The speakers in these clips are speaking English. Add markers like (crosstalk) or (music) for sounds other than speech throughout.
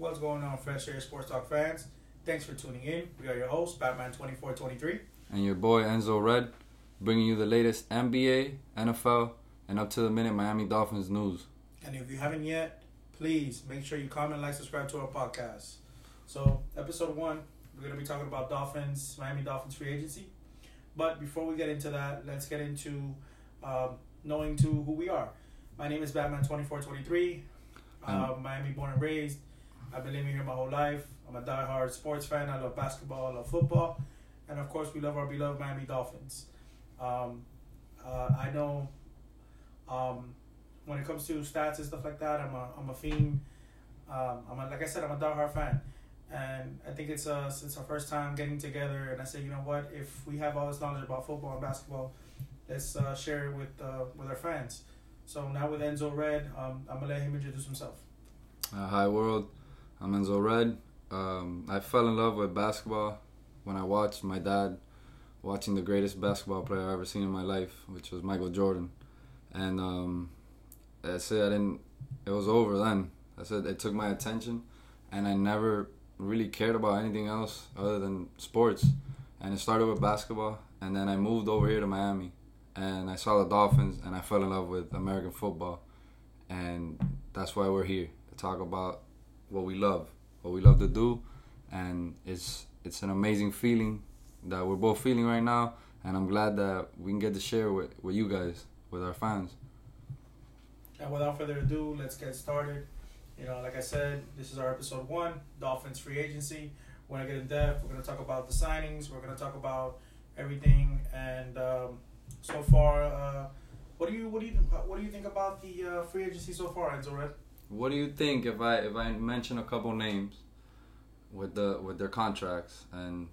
What's going on, Fresh Air Sports Talk fans? Thanks for tuning in. We are your hosts, Batman2423. And your boy Enzo Red, bringing you the latest NBA, NFL, and up to the minute Miami Dolphins news. And if you haven't yet, please make sure you comment, like, subscribe to our podcast. So, episode one, we're going to be talking about Dolphins, Miami Dolphins free agency. But before we get into that, let's get into um, knowing to who we are. My name is Batman2423. Uh, Miami born and raised. I've been living here my whole life. I'm a die-hard sports fan. I love basketball. I love football. And of course, we love our beloved Miami Dolphins. Um, uh, I know um, when it comes to stats and stuff like that, I'm a, I'm a fiend. Um, I'm a, like I said, I'm a die-hard fan. And I think it's uh, it's our first time getting together. And I said, you know what? If we have all this knowledge about football and basketball, let's uh, share it with uh, with our fans. So now with Enzo Red, um, I'm gonna let him introduce himself. Uh, hi world, I'm Enzo Red. Um, I fell in love with basketball when I watched my dad watching the greatest basketball player I've ever seen in my life, which was Michael Jordan. And um, I said I didn't. It was over then. I said it took my attention, and I never really cared about anything else other than sports. And it started with basketball, and then I moved over here to Miami, and I saw the Dolphins, and I fell in love with American football, and that's why we're here to talk about what we love, what we love to do, and it's it's an amazing feeling that we're both feeling right now, and I'm glad that we can get to share with with you guys, with our fans. And without further ado, let's get started. You know, like I said, this is our episode one, Dolphins free agency. We're gonna get in depth. We're gonna talk about the signings. We're gonna talk about everything. And um, so far, uh, what do you what do you what do you think about the uh, free agency so far, Enzo Red? What do you think if I if I mention a couple names with the with their contracts and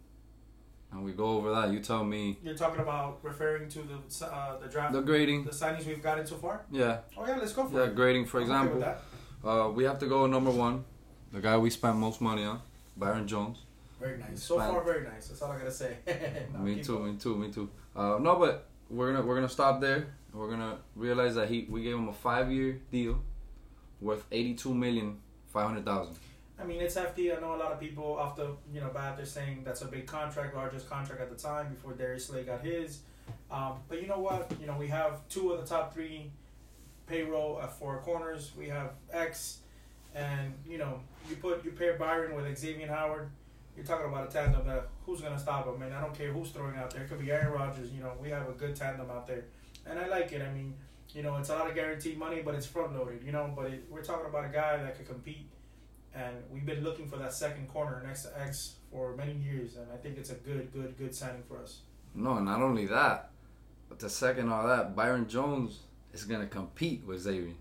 and we go over that? You tell me You're talking about referring to the uh, the draft, the grading. the signings we've gotten so far. Yeah, Oh yeah, let's go for yeah, it. grading. For I'm okay with example, that. uh, we have to go number one, the guy we spent most money on, Byron Jones. very nice. So far, very nice. That's all I gotta say. (laughs) No, me too, going. me too, me too. Uh, no, but we're gonna we're gonna stop there. We're gonna realize that he we gave him a five year deal worth eighty two million five hundred thousand. I mean, it's hefty. I know a lot of people off the you know bat. They're saying that's a big contract, largest contract at the time before Darius Slay got his. Um, but you know what? You know we have two of the top three payroll uh, for corners. We have X, and you know you put you pair Byron with Xavier Howard. You're talking about a tandem that who's gonna stop him? And I don't care who's throwing out there. It could be Aaron Rodgers. You know we have a good tandem out there, and I like it. I mean, you know it's a lot of guaranteed money, but it's front loaded. You know, but it, we're talking about a guy that could compete and we've been looking for that second corner next to X for many years, and I think it's a good, good, good signing for us. No, not only that, but the second all that, Byron Jones is gonna compete with Xavier.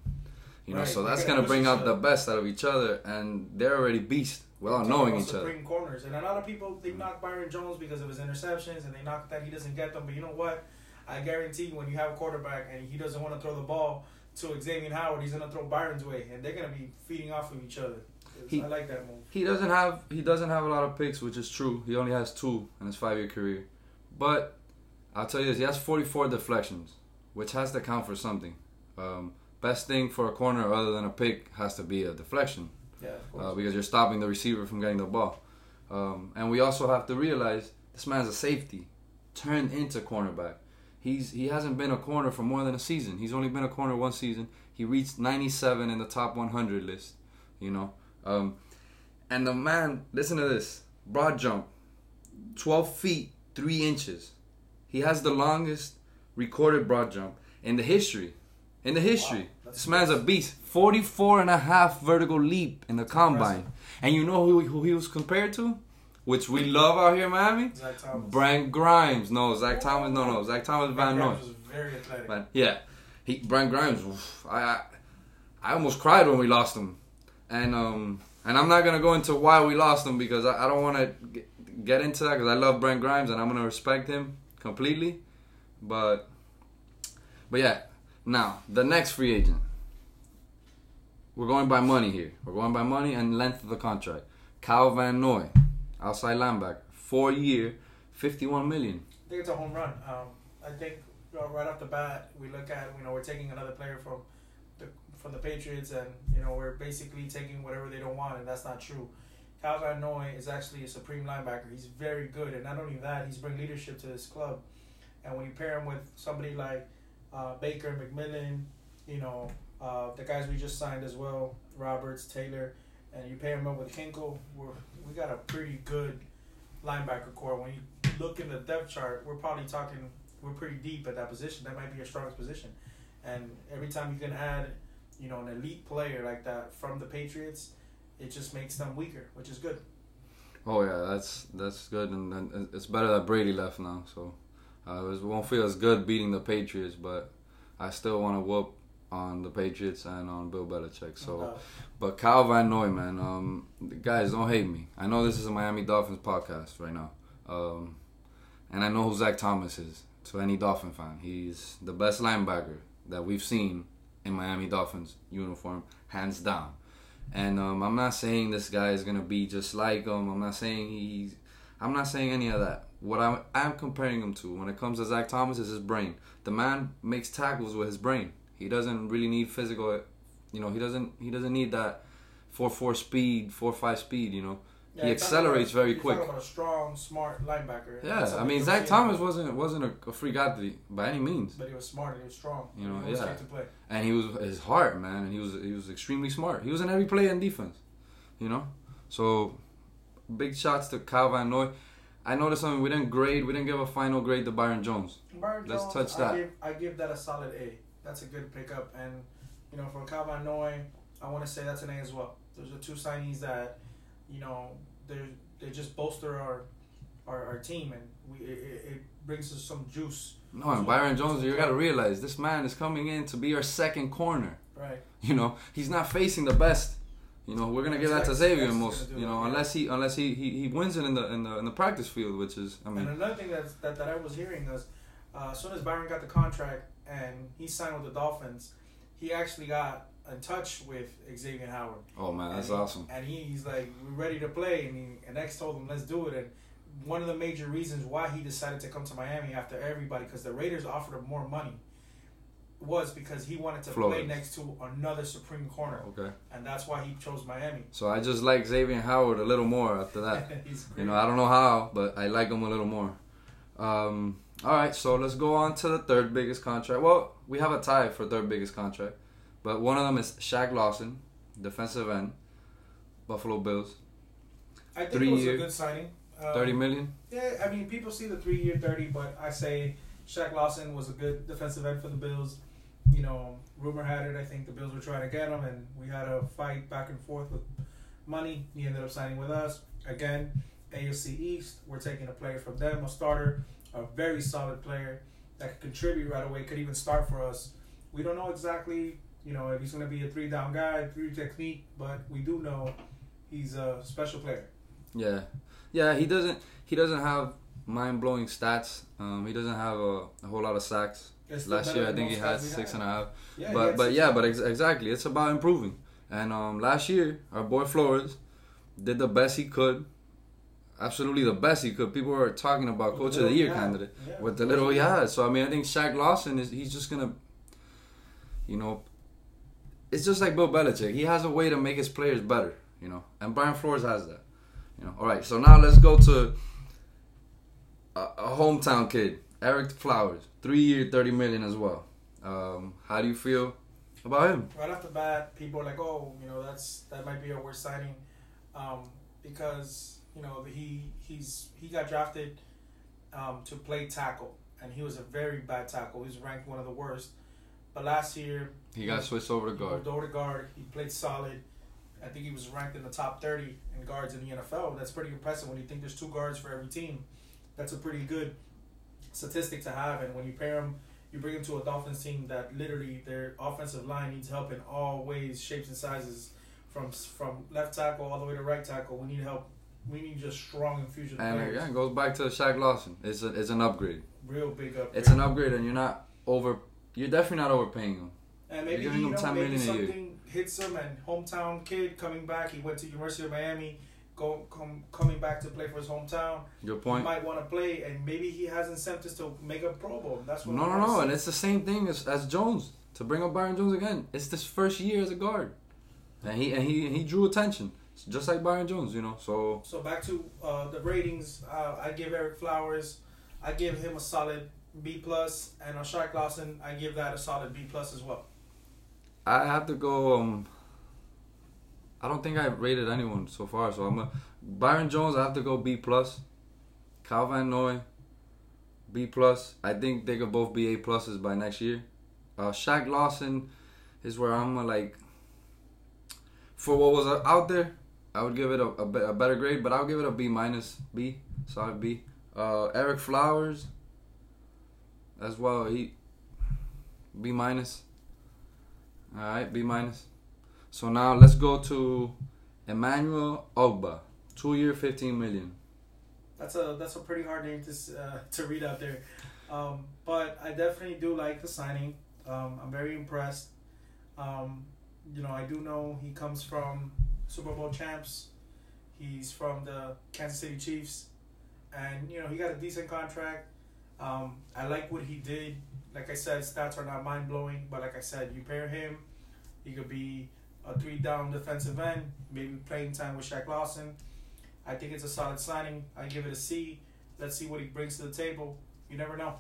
You know, Right, so that's gonna gonna bring out the best out of each other, and they're already beasts without Talking knowing each other. corners, and a lot of people they knock Byron Jones because of his interceptions, and they knock that he doesn't get them. But you know what? I guarantee when you have a quarterback and he doesn't want to throw the ball to Xavier Howard, he's gonna throw Byron's way, and they're gonna be feeding off of each other. He- I like that move. He doesn't have he doesn't have a lot of picks, which is true. He only has two in his five year career. But I'll tell you this: he has 44 deflections, which has to count for something. Um, best thing for a corner other than a pick has to be a deflection. Yeah, uh, because you're stopping the receiver from getting the ball. Um, and we also have to realize this man's a safety turned into cornerback. He's he hasn't been a corner for more than a season. He's only been a corner one season. He reached 97 in the top 100 list. You know, um, and the man, listen to this: broad jump, 12 feet 3 inches. He has the longest recorded broad jump in the history. In the history. Wow, this man's a beast. 44 and a half vertical leap in the combine. And you know who, who he was compared to? Which we love out here in Miami? Zach Thomas. Brent Grimes. No, Zach Thomas. No, no. Zach Thomas Van Noy. Was very athletic. But yeah, he Brent Grimes. oof, I, I I almost cried when we lost him, and um and I'm not gonna go into why we lost him because I, I don't want to get into that because I love Brent Grimes and I'm gonna respect him completely, but but yeah. Now the next free agent. We're going by money here. We're going by money and length of the contract. Kyle Van Noy, outside linebacker, four year, 51 million. I think it's a home run. Um, I think right off the bat, we look at you know we're taking another player from the from the Patriots, and you know we're basically taking whatever they don't want, and that's not true. Van Noy is actually a supreme linebacker. He's very good, and not only that, he's bringing leadership to this club. And when you pair him with somebody like uh, Baker, McMillan, you know uh, the guys we just signed as well, Roberts, Taylor, and you pair him up with Kinkle, we're we got a pretty good linebacker core. When you look in the depth chart, we're probably talking we're pretty deep at that position. That might be your strongest position. And every time you can add, you know, an elite player like that from the Patriots, it just makes them weaker, which is good. Oh yeah, that's that's good, and, and it's better that Brady left now, so uh, it won't feel as good beating the Patriots, but I still want to whoop on the Patriots and on Bill Belichick. So, Okay. but Kyle Van Noy, man, um, guys, don't hate me. I know this is a Miami Dolphins podcast right now, um, and I know who Zach Thomas is. To any Dolphin fan, he's the best linebacker that we've seen in Miami Dolphins uniform, hands down. And um, I'm not saying this guy is gonna be just like him. I'm not saying he's. I'm not saying any of that. What I'm, I'm comparing him to when it comes to Zach Thomas is his brain. The man makes tackles with his brain. He doesn't really need physical. You know, he doesn't. He doesn't need that four four speed, four five speed. You know, Yeah, he accelerates about- very quick. talking about a strong, smart linebacker. Yeah, I mean Zach Thomas wasn't wasn't a, a freak athlete by any means, But he was smart and he was strong. You know, he was yeah. to play. and he was his heart, man, and he was he was extremely smart. He was in every play in defense, you know. So, big shots to Kyle Van Noy. I noticed something. We didn't grade. We didn't give a final grade to Byron Jones. Byron Let's Jones, touch I that. give, I give that a solid A. That's a good pickup, and you know, for Van Noy, I want to say that's an A as well. Those are two signings that, you know, they they just bolster our our, our team, and we it, it brings us some juice. No, and Byron Jones, you got to realize this man is coming in to be our second corner. Right. You know, he's not facing the best. You know, we're gonna give that to Xavier most. You that, know, yeah. unless he unless he, he, he wins it in the in the in the practice field, which is I mean, and another thing that's, that that I was hearing was, uh, as soon as Byron got the contract and he signed with the Dolphins, he actually got in touch with Xavier Howard. oh man, that's and awesome. And he, he's like, we're ready to play. And, he, and X told him, let's do it. And one of the major reasons why he decided to come to Miami after everybody, because the Raiders offered him more money, was because he wanted to play next to another supreme corner. Okay, And that's why he chose Miami. so I just like Xavier Howard a little more after that. (laughs) You know, I don't know how, but I like him a little more. Um, all right, so let's go on to the third biggest contract. Well, we have a tie for third biggest contract, but one of them is Shaq Lawson, defensive end, Buffalo Bills, I think three it was year- a good signing. Um, thirty million. Yeah, I mean, people see the three year 30, but I say Shaq Lawson was a good defensive end for the Bills. You know, rumor had it, I think the Bills were trying to get him, and we had a fight back and forth with money. He ended up signing with us. Again, AFC East, we're taking a player from them, a starter, a very solid player that could contribute right away, could even start for us. We don't know exactly, you know, if he's going to be a three down guy, three technique, but we do know he's a special player. Yeah, yeah. He doesn't. He doesn't have mind blowing stats. Um, he doesn't have a, a whole lot of sacks. Last year, I think he had six had. and a half. Yeah, but but yeah, but ex- exactly, it's about improving. And um, last year, our boy Flores did the best he could. Absolutely the best he could. People are talking about With Coach of the Year he had. candidate Yeah. with the little he had. So I mean, I think Shaq Lawson is he's just gonna, you know, it's just like Bill Belichick. He has a way to make his players better, you know, and Brian Flores has that. You know. All right, so now let's go to a, a hometown kid, Ereck Flowers, three year, thirty million as well. Um, how do you feel about him? right off the bat, people are like, "Oh, you know, that's that might be a worst signing," um, because you know he he's he got drafted um, to play tackle, and he was a very bad tackle. He was ranked one of the worst. But last year, He got switched over to guard. over to guard. He played solid. I think he was ranked in the top thirty in guards in the NFL. That's pretty impressive when you think there's two guards for every team. That's a pretty good statistic to have. And when you pair him, you bring him to a Dolphins team that literally their offensive line needs help in all ways, shapes, and sizes, from from left tackle all the way to right tackle. We need help. We need just strong infusion of And players. again, it goes back to Shaq Lawson. It's a, it's an upgrade. Real big up. It's an upgrade, and you're not over. You're definitely not overpaying him. And maybe You're you giving him know, 10 maybe a year. something hits him, and hometown kid coming back. He went to University of Miami, go come coming back to play for his hometown. Your He point. might want to play, and maybe he has incentives to make a Pro Bowl. That's No, what. no, I wanna no, and it's the same thing as, as Jones. to bring up Byron Jones again. It's this first year as a guard, and he and he he drew attention, just like Byron Jones, you know. So So back to uh, the ratings. Uh, I give Ereck Flowers. I give him a solid B plus, and on Shaq Lawson, I give that a solid B plus as well. I have to go. Um, I don't think I've rated anyone so far, so I'm a Byron Jones. I have to go B plus. Kyle Van Noy, B plus. I think they could both be A pluses by next year. Uh, Shaq Lawson is where I'm like. For what was out there, I would give it a, a, a better grade, but I'll give it a B minus, B, solid B. Uh, Ereck Flowers, as well. He B minus. All right, B minus. So now let's go to Emmanuel Ogbah, two year, fifteen million. That's a that's a pretty hard name to uh, (laughs) to read out there, um, but I definitely do like the signing. Um, I'm very impressed. Um, you know, I do know he comes from Super Bowl champs. He's from the Kansas City Chiefs, and you know he got a decent contract. Um, I like what he did. Like I said, stats are not mind blowing, but like I said, you pair him, he could be a three down defensive end, maybe playing time with Shaq Lawson. I think it's a solid signing. I give it a C. Let's see what he brings to the table. You never know.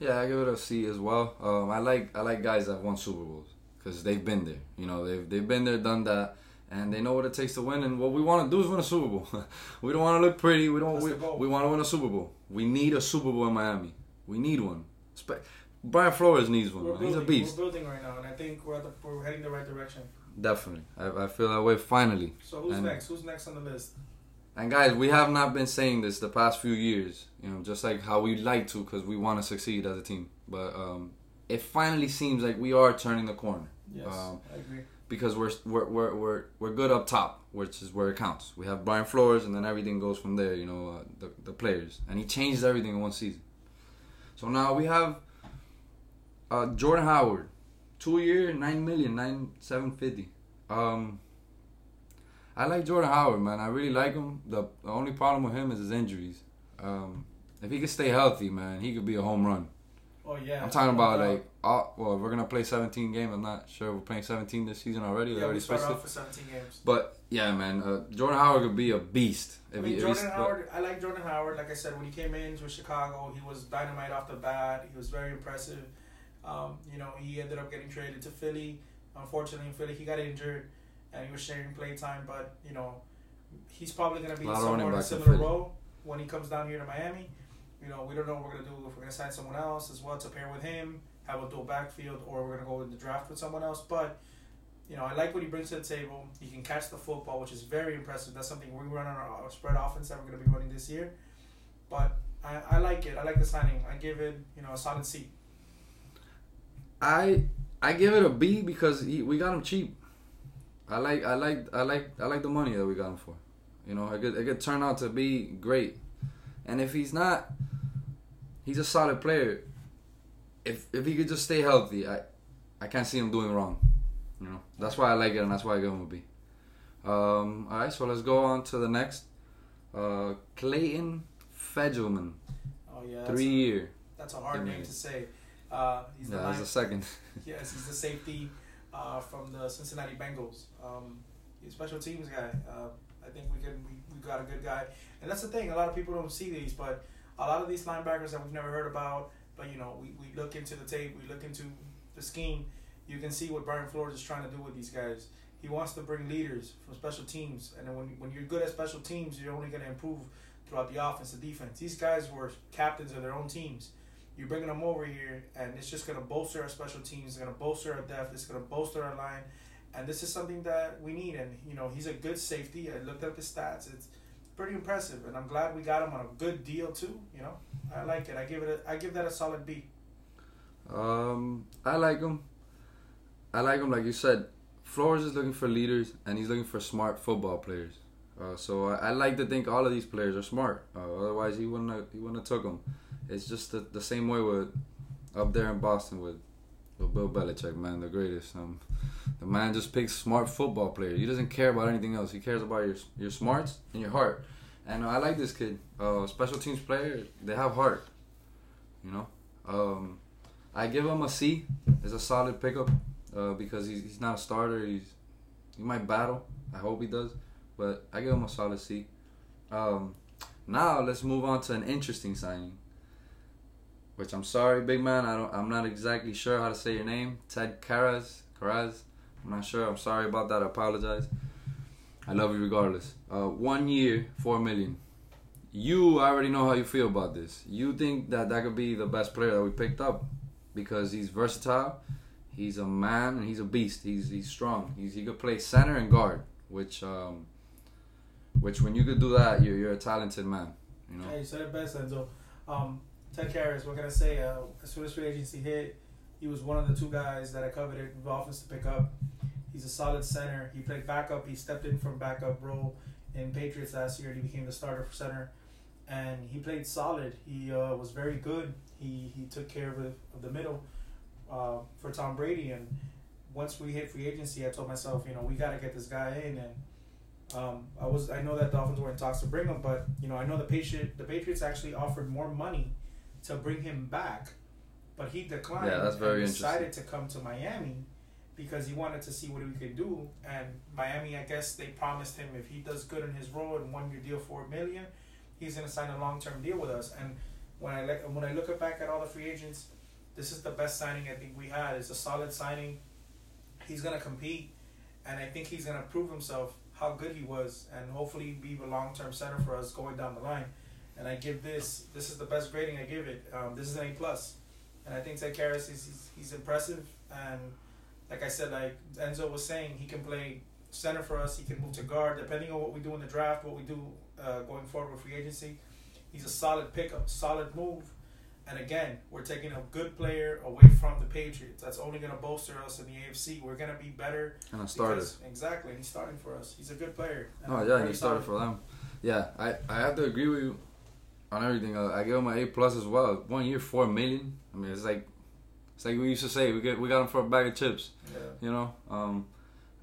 Yeah, I give it a C as well. Um, I like I like guys that won Super Bowls because they've been there. You know, they've they've been there, done that, and they know what it takes to win. And what we want to do is win a Super Bowl. (laughs) we don't want to look pretty. We don't. We, we want to win a Super Bowl. We need a Super Bowl in Miami. We need one. Spe- Brian Flores needs one. We're. He's a beast. We're building right now, and I think we're at the, we're heading the right direction. Definitely. I, I feel that way finally. So who's And- next? Who's next on the list? And guys, we have not been saying this the past few years, you know, just like how we like to because we want to succeed as a team. But um, it finally seems like we are turning the corner Yes, Um, I agree. Because we're we're we're we're, we're good up top, which is where it counts. We have Brian Flores, and then everything goes from there. You know, uh, the the players, and he changed everything in one season. So now we have uh, Jordan Howard, two year, nine million, nine seven fifty. Um, I like Jordan Howard, man. I really like him. The, the only problem with him is his injuries. Um, if he could stay healthy, man, he could be a home run. Oh yeah. I'm talking about like, uh, well, we're gonna play 17 games. I'm not sure we're playing 17 this season already. They yeah, already we started off for 17 games. But yeah, man, uh, Jordan Howard could be a beast. I If mean, he, Jordan Howard. I like Jordan Howard. Like I said, when he came in into Chicago, he was dynamite off the bat. He was very impressive. Um, you know, he ended up getting traded to Philly. Unfortunately, in Philly, he got injured, and he was sharing play time. But you know, he's probably going to be A lot of running somewhere in a similar role when he comes down here to Miami. You know, we don't know what we're going to do if we're going to sign someone else as well to pair with him, have a dual backfield, or we're going to go in the draft with someone else. But you know, I like what he brings to the table. He can catch the football, which is very impressive. That's something we run on our, spread offense that we're going to be running this year. But I, I like it. I like the signing. I give it, you know, a solid C. I I give it a B because he, we got him cheap. I like I like I like I like the money that we got him for. You know, it could it could turn out to be great. And if he's not, he's a solid player. If if he could just stay healthy, I I can't see him doing wrong. You know, that's why I like it, and that's why I give him a B. Um, all right, so let's go on to the next. Uh, Clayton Fegelman, Oh yeah, that's, three year. that's a hard name to say. Uh, he's the Yeah, that's the second. (laughs) Yes, he's the safety uh, from the Cincinnati Bengals. Um, he's a special teams guy. Uh, I think we can we, we got a good guy, and that's the thing. A lot of people don't see these, but a lot of these linebackers that we've never heard about. But you know, we, we look into the tape, we look into the scheme. You can see what Brian Flores is trying to do with these guys. He wants to bring leaders from special teams, and when when you're good at special teams, you're only going to improve throughout the offense, the defense. These guys were captains of their own teams. You're bringing them over here, and it's just going to bolster our special teams. It's going to bolster our depth. It's going to bolster our line, and this is something that we need. And you know, he's a good safety. I looked up his stats. It's pretty impressive, and I'm glad we got him on a good deal too. You know, I like it. I give it. A, I give that a solid B. Um, I like him. I like him, like you said. Flores is looking for leaders, and he's looking for smart football players. Uh, so I, I like to think all of these players are smart. Uh, otherwise, he wouldn't have, he wouldn't have took them. It's just the, the same way with up there in Boston with Bill Belichick, man, the greatest. Um, the man just picks smart football players. He doesn't care about anything else. He cares about your your smarts and your heart. And I like this kid. Uh, special teams player. They have heart. You know. Um, I give him a C. It's a solid pickup uh, because he's, he's not a starter. He's he might battle. I hope he does, but I give him a solid C. Um, now let's move on to an interesting signing. Which I'm sorry, big man. I don't. I'm not exactly sure how to say your name. Ted Karras. Karras. I'm not sure. I'm sorry about that. I apologize. I love you regardless. Uh, one year, four million. You already know how you feel about this. You think that that could be the best player that we picked up because he's versatile. He's a man and he's a beast. He's he's strong. He's he could play center and guard, which um, which when you could do that, you're you're a talented man. You know. Hey, you said it best, Enzo. Um, Ted Karras, what can I say? Uh, as soon as free agency hit, he was one of the two guys that I coveted Dolphins to pick up. He's a solid center. He played backup. He stepped in from backup role in Patriots last year. And he became the starter for center, and he played solid. He uh, was very good. He he took care of, the of the middle uh, for Tom Brady. And once we hit free agency, I told myself, you know, we got to get this guy in. And um, I was I know that Dolphins were in talks to bring him, but you know I know the Patriot the Patriots actually offered more money to bring him back, but he declined. Yeah, that's very and decided to come to Miami because he wanted to see what he could do. And Miami, I guess they promised him if he does good in his role and one year deal for a million, he's gonna sign a long term deal with us. And when I look when I look back at all the free agents, this is the best signing I think we had. It's a solid signing. He's gonna compete, and I think he's gonna prove himself how good he was, and hopefully be a long term center for us going down the line. And I give this this is the best grading I give it. Um, this is an A plus, and I think Ted Karras is he's, he's impressive and like I said, like Enzo was saying, he can play center for us. He can move to guard, depending on what we do in the draft, what we do uh, going forward with free agency. He's a solid pickup, solid move. And again, we're taking a good player away from the Patriots. That's only going to bolster us in the AFC. We're going to be better. And a starter. because- Exactly. He's starting for us. He's a good player. Oh yeah, he started for them. Yeah, I, I have to agree with you on everything. Uh, I give him an A plus as well. One year, four million. I mean, it's like it's like we used to say. We get we got him for a bag of chips. Yeah. You know, um,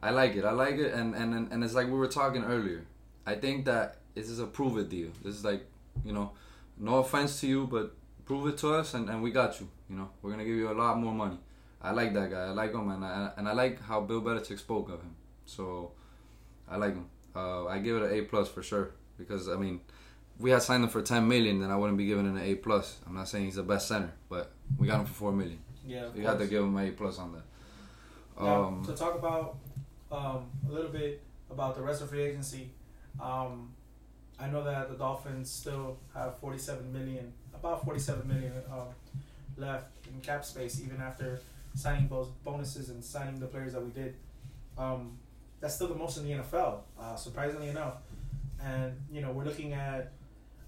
I like it. I like it, and and and it's like we were talking earlier. I think that this is a prove it deal. This is like, you know, no offense to you, but prove it to us, and, and we got you. You know, we're gonna give you a lot more money. I like that guy. I like him, and I and I like how Bill Belichick spoke of him. So, I like him. Uh, I give it an A plus for sure because I mean, we had signed him for ten million, then I wouldn't be giving it an A plus. I'm not saying he's the best center, but we got him for four million. Yeah. You had to give him an A plus on that. Now, Um, to talk about um, a little bit about the rest of free agency, um, I know that the Dolphins still have 47 million, about 47 million um, left in cap space, even after signing those bonuses and signing the players that we did. Um, that's still the most in the NFL, uh, surprisingly enough. And you know, we're looking at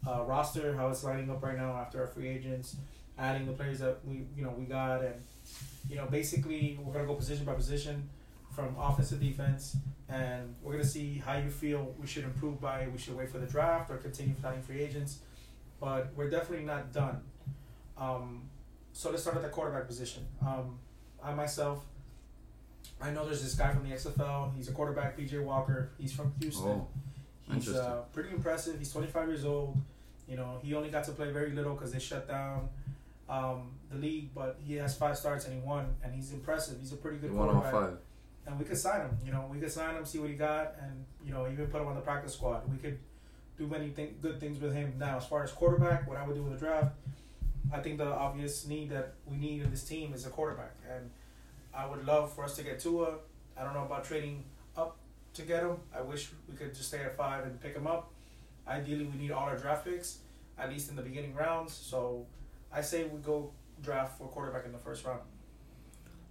uh, roster how it's lining up right now after our free agents, adding the players that we you know we got, and you know basically we're gonna go position by position from offense to defense, and we're gonna see how you feel we should improve by. We should wait for the draft or continue signing free agents, but we're definitely not done. Um, so let's start at the quarterback position. Um, I myself, I know there's this guy from the XFL. He's a quarterback, PJ Walker. He's from Houston. oh, He's uh, pretty impressive. He's 25 years old. You know, he only got to play very little because they shut down um, the league, but he has five starts and he won, and he's impressive. He's a pretty good one on quarterback. five. And we could sign him. You know, we could sign him, see what he got, and you know, even put him on the practice squad. We could do many th- good things with him. Now, as far as quarterback, what I would do in the draft, I think the obvious need that we need in this team is a quarterback, and I would love for us to get Tua. I don't know about trading to get him. I wish we could just stay at five and pick him up. Ideally, we need all our draft picks, at least in the beginning rounds. So, I say we go draft for quarterback in the first round.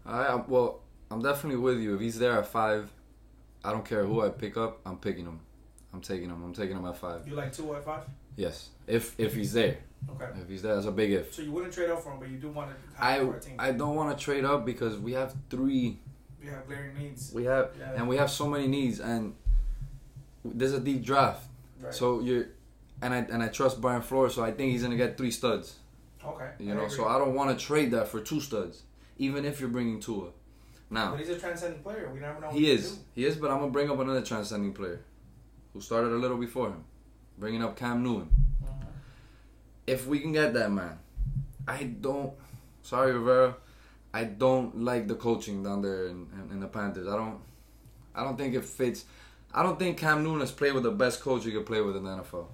I I- well, I'm definitely with you. If he's there at five, I don't care who I pick up. I'm picking him. I'm taking him. I'm taking him at five. You like Tua at five? Yes, if if he's there. Okay. If he's there, that's a big if. So you wouldn't trade up for him, but you do want to I for a team. I don't want to trade up because we have three. We have glaring needs. We have Yeah. and we have so many needs and there's a deep draft. Right. So you're and I and I trust Brian Flores, so I think he's gonna get three studs. okay. You I know, agree. so I don't want to trade that for two studs, even if you're bringing Tua. Now But he's a transcending player. We never know. He is, do. he is, but I'm gonna bring up another transcending player, who started a little before him, bringing up Cam Newton. Mhm. If we can get that man, I don't. Sorry, Rivera. I don't like the coaching down there in, in, in the Panthers. I don't I don't think it fits. I don't think Cam Newton has played with the best coach you could play with in the NFL.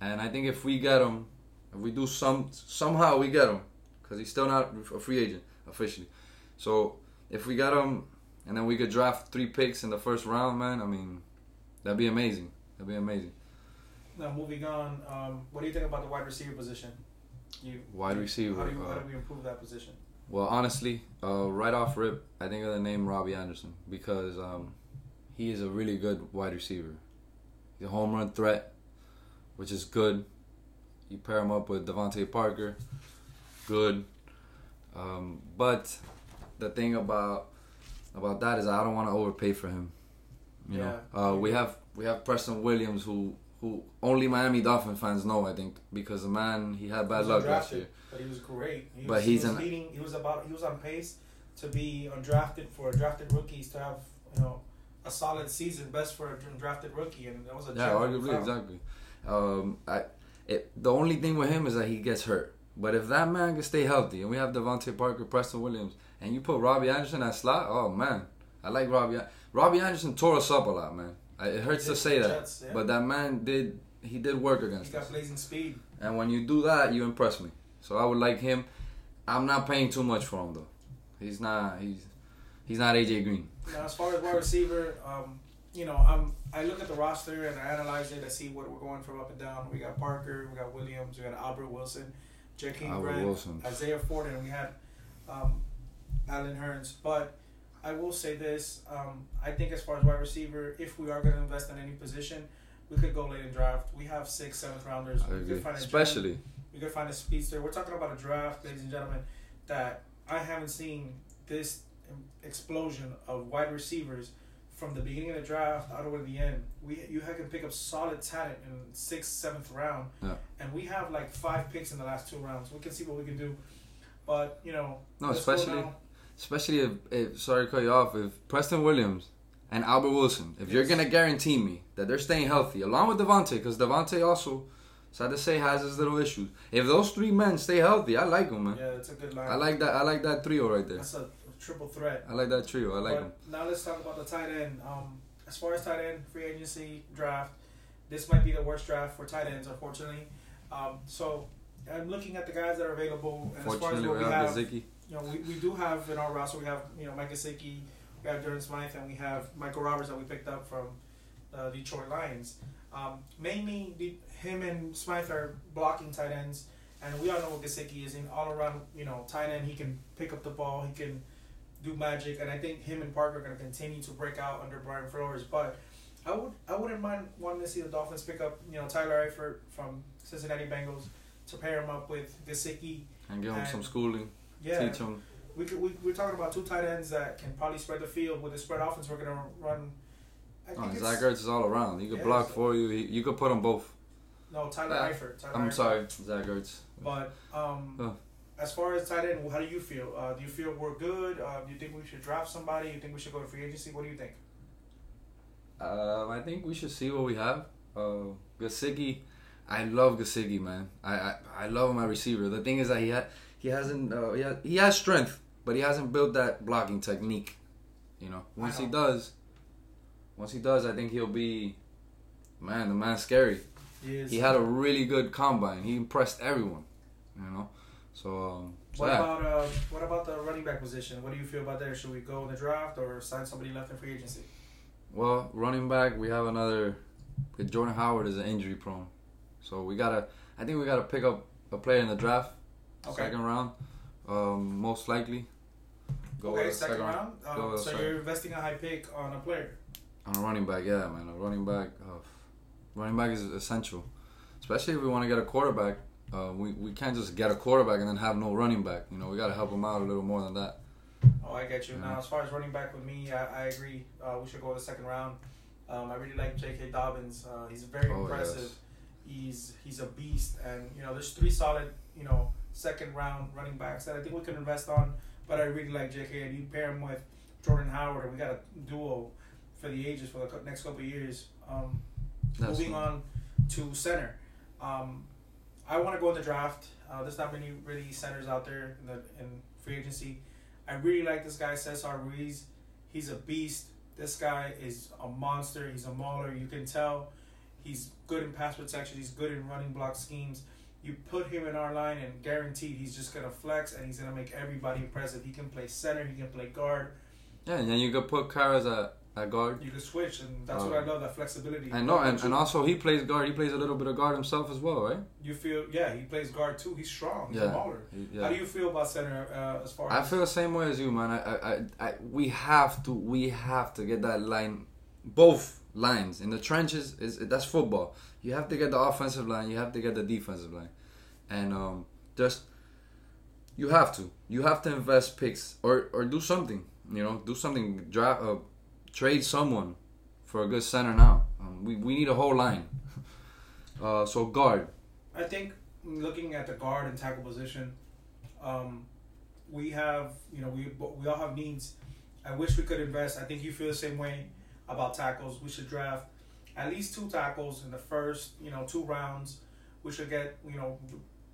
And I think if we get him, if we do some somehow we get him, because he's still not a free agent officially. So if we get him, and then we could draft three picks in the first round, man. I mean, that'd be amazing. That'd be amazing. Now moving on, um, what do you think about the wide receiver position? You Wide receiver. How do, you, how uh, do we improve that position? Well, honestly, uh, right off rip, I think of the name Robby Anderson because um, he is a really good wide receiver. He's a home run threat, which is good. You pair him up with DeVante Parker, good. Um, but the thing about about that is I don't want to overpay for him. You know, Yeah. uh, we have we have Preston Williams who who only Miami Dolphin fans know. I think because the man he had bad luck last year. But he was great. He But was, he's he was an- leading. He was about. He was on pace to be undrafted for drafted rookies to have you know a solid season, best for a drafted rookie, and that was a Yeah, arguably, exactly. Um, I, it, the only thing with him is that he gets hurt. But if that man can stay healthy, and we have DeVante Parker, Preston Williams, and you put Robby Anderson at slot, oh man, I like Robby. Robby Anderson tore us up a lot, man. I, it hurts to say that, Jets, yeah. but that man did. He did work He's against got us, blazing speed. and when you do that, you impress me. So I would like him. I'm not paying too much for him though. He's not. He's he's not AJ Green. Now, as far as wide receiver, um, you know, I'm I look at the roster and I analyze it. I see what we're going from up and down. We got Parker, we got Williams, we got Albert Wilson, Jakeem Albert Grant, Wilson. Isaiah Ford, and we had um, Allen Hurns. But I will say this: um, I think as far as wide receiver, if we are going to invest in any position, we could go late in draft. We have six, seventh rounders. I we agree. could find a We could find a speedster. We're talking about a draft, ladies and gentlemen, that I haven't seen this explosion of wide receivers from the beginning of the draft all the way to the end. We you can pick up solid talent in sixth, seventh round, Yeah. and we have like five picks in the last two rounds. We can see what we can do, but you know, no, especially especially if, if sorry to cut you off, if Preston Williams and Albert Wilson, if you're gonna guarantee me that they're staying healthy, along with DeVante, because DeVante also, sad to say, has his little issues. If those three men stay healthy, I like them, man. Yeah, it's a good line. I like that. I like that trio right there. That's a triple threat. I like that trio. I like them. now let's talk about the tight end. Um, as far as tight end free agency draft, this might be the worst draft for tight ends, unfortunately. Um, so I'm looking at the guys that are available. And as far as what we have have, you know, we, we do have in our roster, we have you know Mike Gesicki, we have Durham Smythe, and we have Michael Roberts that we picked up from the Detroit Lions. Um, mainly, the, him and Smythe are blocking tight ends, and we all know what Gesicki is in all around. You know, tight end. He can pick up the ball. He can do magic, and I think him and Parker are going to continue to break out under Brian Flores. But I would I wouldn't mind wanting to see the Dolphins pick up you know Tyler Eifert from Cincinnati Bengals to pair him up with Gesicki. And give him and- some schooling. Yeah, Teach them. we could, we we're talking about two tight ends that can probably spread the field with the spread offense. We're gonna run. I Oh, Zach Ertz is all around. He could Yeah, block so- for you. He, you could put them both. no Tyler Yeah. Eifert. Tyler I'm Eifert. sorry, Zach Ertz. But um, Oh. as far as tight end, how do you feel? Uh, do you feel we're good? Uh, do you think we should draft somebody? You think we should go to free agency? What do you think? Um, I think we should see what we have. Uh, Gesicki, I love Gesicki, man. I, I I love my receiver. The thing is that he ha- he hasn't uh, he, ha- he has strength, but he hasn't built that blocking technique. You know, once he does, once he does, I think he'll be, man, the man's scary. He is. He had a really good combine. He impressed everyone. You know, so, um, so What yeah. about uh, what about the running back position? What do you feel about there? Should we go in the draft or sign somebody left in free agency? Well, running back, we have another. Jordan Howard is an injury prone, so we gotta. I think we gotta pick up a player in the draft, Okay. second round, um, most likely. Go okay, a second, round. Go Um, so second. you're investing a high pick on a player. On a running back. Yeah, man, a running back. Uh, running back is essential, especially if we want to get a quarterback. Uh, we we can't just get a quarterback and then have no running back. You know, we gotta help him out a little more than that. Oh, I get you. Yeah. Now, as far as running back with me, I, I agree. Uh, we should go to the second round. Um, I really like J.K. Dobbins. Uh, he's very Oh, impressive. yes. He's he's a beast, and you know, there's three solid, you know, second round running backs that I think we can invest on. But I really like J.K. and you pair him with Jordan Howard, and we got a duo for the ages for the next couple of years. Um, moving one. on to center. Um, I want to go in the draft. Uh, there's not many really centers out there in the in free agency. I really like this guy, Cesar Ruiz. He's a beast. This guy is a monster. He's a mauler. You can tell he's good in pass protection. He's good in running block schemes. You put him in our line, and guaranteed he's just gonna flex, and he's gonna make everybody impressive. He can play center. He can play guard. Yeah, and then you could put Karras at, at guard. You can switch, and that's Uh, what I love. That flexibility. I know, and, and also he plays guard. He plays a little bit of guard himself as well, right? you feel yeah, he plays guard too. He's strong. He's Yeah. a. He- How do you feel about center uh, as far I as feel the same way as you, man. I, I, I, I, we have to, we have to get that line, both lines in the trenches. Is that's football. You have to get the offensive line. You have to get the defensive line, and um, just you have to, you have to invest picks or or do something. You know, do something. Draft, uh, trade someone for a good center now. Um, we we need a whole line. (laughs) Uh, so guard. I think looking at the guard and tackle position, um, we have you know we we all have needs. I wish we could invest. I think you feel the same way about tackles. We should draft at least two tackles in the first you know two rounds. We should get you know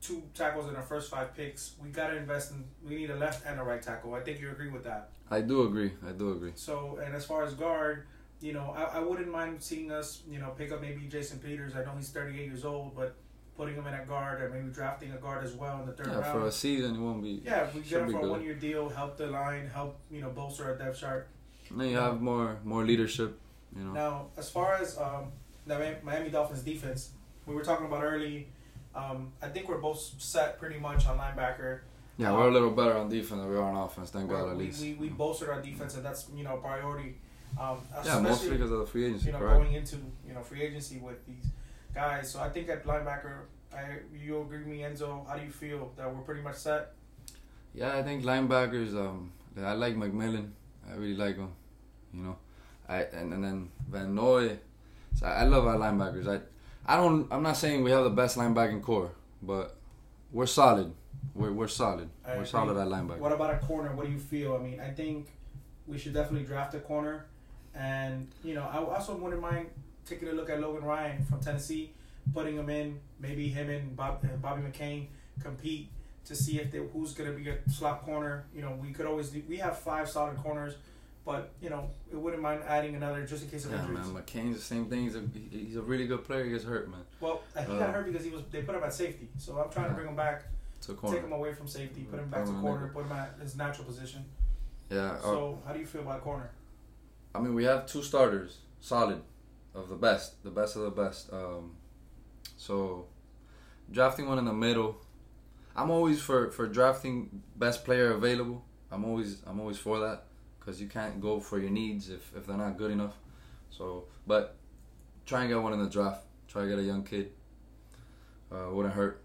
two tackles in our first five picks. We gotta invest in. We need a left and a right tackle. I think you agree with that. I do agree. I do agree. So, and as far as guard, you know, I, I wouldn't mind seeing us, you know, pick up maybe Jason Peters. I know he's 38 years old, but putting him in at guard or maybe drafting a guard as well in the third Yeah, round. for a season, it won't be. yeah, if we get him for a one year deal, help the line, help, you know, bolster our depth chart. Then you have more more leadership. You know. Now, as far as um, the Miami Dolphins defense, we were talking about early. Um, I think we're both set pretty much on linebacker. Yeah, we're a little better on defense than we are on offense. Thank God, at least. we, we bolstered our defense, and that's you know a priority. Um, yeah, mostly because of the free agency, you know, correct? going into you know free agency with these guys. So I think at linebacker, I you agree with me, Enzo? How do you feel that we're pretty much set? Yeah, I think linebackers. Um, I like McMillan. I really like him. You know, I and, and then Van Noy. So I, I love our linebackers. I I don't. I'm not saying we have the best linebacking core, but we're solid. We're we're solid. I we're agree. solid at linebacker. What about a corner? What do you feel? I mean, I think we should definitely draft a corner, and you know, I also wouldn't mind taking a look at Logan Ryan from Tennessee, putting him in. Maybe him and Bob, and Bobby McCain compete to see if they who's gonna be a slot corner. You know, we could always do, we have five solid corners, but you know, it wouldn't mind adding another just in case of Yeah, injuries. man. McCain's the same thing. He's a he's a really good player. He gets hurt, man. Well, he Uh, got hurt because he was they put him at safety. So I'm trying to bring him back, To take corner. him away from safety, put him back to corner, put him at his natural position. Yeah. uh, So how do you feel about corner? I mean, we have two starters, solid, of the best, the best of the best. Um, so, drafting one in the middle, I'm always for for drafting best player available. I'm always I'm always for that because you can't go for your needs if if they're not good enough. So, but try and get one in the draft. Try to get a young kid. Uh, wouldn't hurt.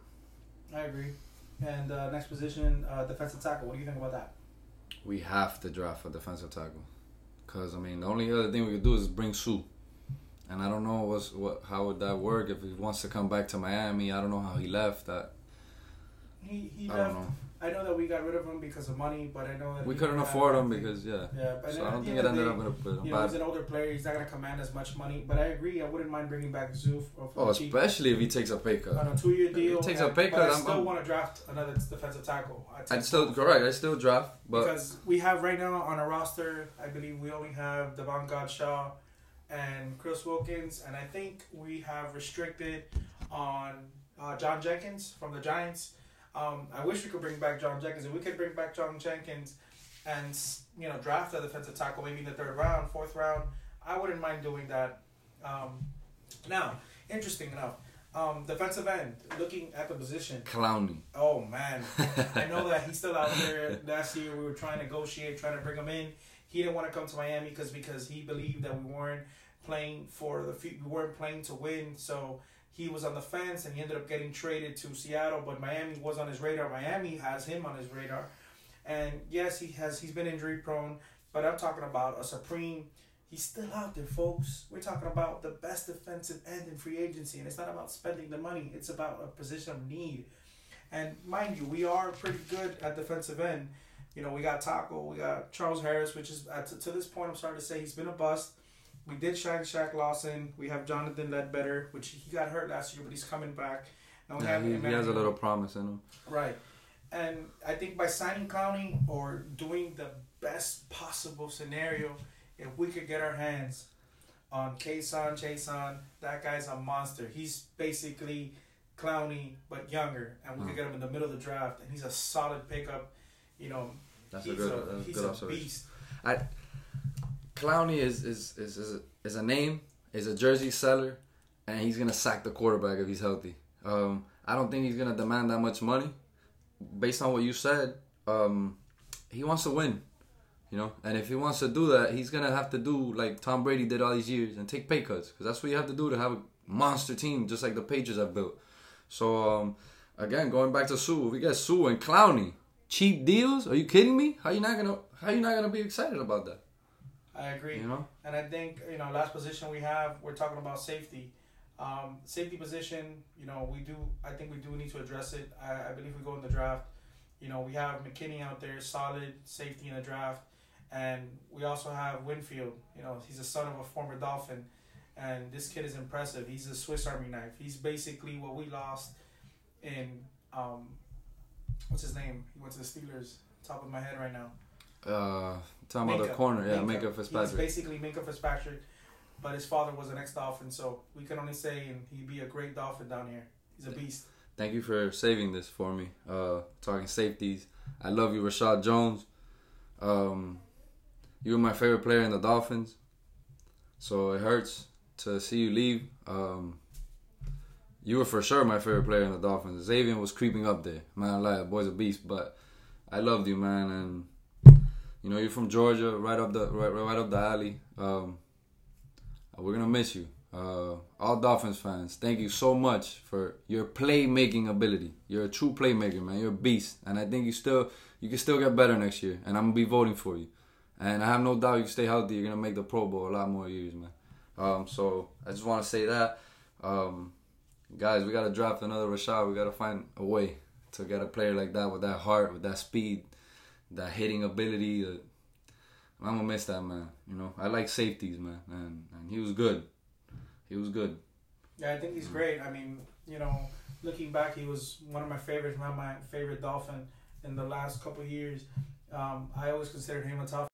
I agree. And uh, next position, uh, defensive tackle. What do you think about that? We have to draft a defensive tackle, cause I mean the only other thing we could do is bring Suh, and I don't know what's what how would that work if he wants to come back to Miami. I don't know how he left. That He he I left. I know that we got rid of him because of money, but I know that We couldn't afford him because yeah. yeah. But So I don't think it ended day, up in a, in You know, he's an older player. He's not gonna command as much money. But I agree. I wouldn't mind bringing back Zoof. Or Oh, especially if he takes a pay cut. on a two-year If he deal. takes a pay cut, I still want to draft another defensive tackle. I'd I'd still correct. I still draft, but because we have right now on our roster, I believe we only have Davon Godchaux and Chris Wilkins, and I think we have restricted on uh, John Jenkins from the Giants. Um, I wish we could bring back John Jenkins. If we could bring back John Jenkins and you know draft a defensive tackle maybe in the third round, fourth round, I wouldn't mind doing that. Um, now, interesting enough, um, defensive end. Looking at the position, Clowney. Oh man, I know that (laughs) he's still out there. Last year we were trying to negotiate, trying to bring him in. He didn't want to come to Miami because because he believed that we weren't playing for the we weren't playing to win. So he was on the fence and he ended up getting traded to Seattle. But Miami was on his radar. Miami has him on his radar, and yes, he has he's been injury prone. But I'm talking about a supreme. He's still out there, folks. We're talking about the best defensive end in free agency, and it's not about spending the money. It's about a position of need. And mind you, we are pretty good at defensive end. You know, we got Taco, we got Charles Harris, which is at, to this point, I'm starting to say, he's been a bust. We did shine Shaq Lawson. We have Jonathan Ledbetter, which he got hurt last year, but he's coming back. And we Yeah, have he, he has a little promise in him. Right. And I think by signing Clowney or doing the best possible scenario, if we could get our hands on Kason, Chaisson, that guy's a monster. He's basically Clowney but younger, and we could Mm. get him in the middle of the draft, and he's a solid pickup. You know, That's he's a good, a, he's good a beast. Clowney is is is is a, is a name, is a jersey seller, and he's gonna sack the quarterback if he's healthy. Um, I don't think he's gonna demand that much money, based on what you said. Um, he wants to win, you know, and if he wants to do that, he's gonna have to do like Tom Brady did all these years and take pay cuts, because that's what you have to do to have a monster team, just like the Patriots have built. So um, again, going back to Suh, we get Suh and Clowney, cheap deals? Are you kidding me? How you not gonna how you not gonna be excited about that? I agree. You know. And I think you know, last position we have, we're talking about safety. Um, safety position, you know, we do. I think we do need to address it. I, I believe we go in the draft. You know, we have McKinney out there, solid safety in the draft, and we also have Winfield. You know, he's the son of a former Dolphin, and this kid is impressive. He's a Swiss Army knife. He's basically what we lost in um, what's his name? He went to the Steelers. Top of my head right now. Uh, talking about the corner, yeah, Minkah. Minkah He's Fitzpatrick. basically Minkah Fitzpatrick, but his father was an ex-Dolphin, so we can only say and he'd be a great Dolphin down here. He's a beast. Thank you for saving this for me. Uh, talking safeties, I love you, Reshad Jones. Um, you were my favorite player in the Dolphins, so it hurts to see you leave. Um, you were for sure my favorite player in the Dolphins. Xavien was creeping up there. Man, lie, the boy's a beast, but I loved you, man, and you know you're from Georgia, right up the right, right up the alley. Um, we're gonna miss you. Uh, all Dolphins fans, thank you so much for your playmaking ability. You're a true playmaker, man. You're a beast, and I think you still you can still get better next year. And I'm gonna be voting for you. And I have no doubt you stay healthy. You're gonna make the Pro Bowl a lot more years, man. Um, so I just want to say that, um, guys, we gotta draft another Reshad. We gotta find a way to get a player like that with that heart, with that speed, that hitting ability. Uh, I'm gonna miss that man. You know, I like safeties, man, and and he was good. He was good. Yeah, I think he's great. I mean, you know, looking back, he was one of my favorites, not my favorite Dolphin in the last couple years. Um, I always considered him a top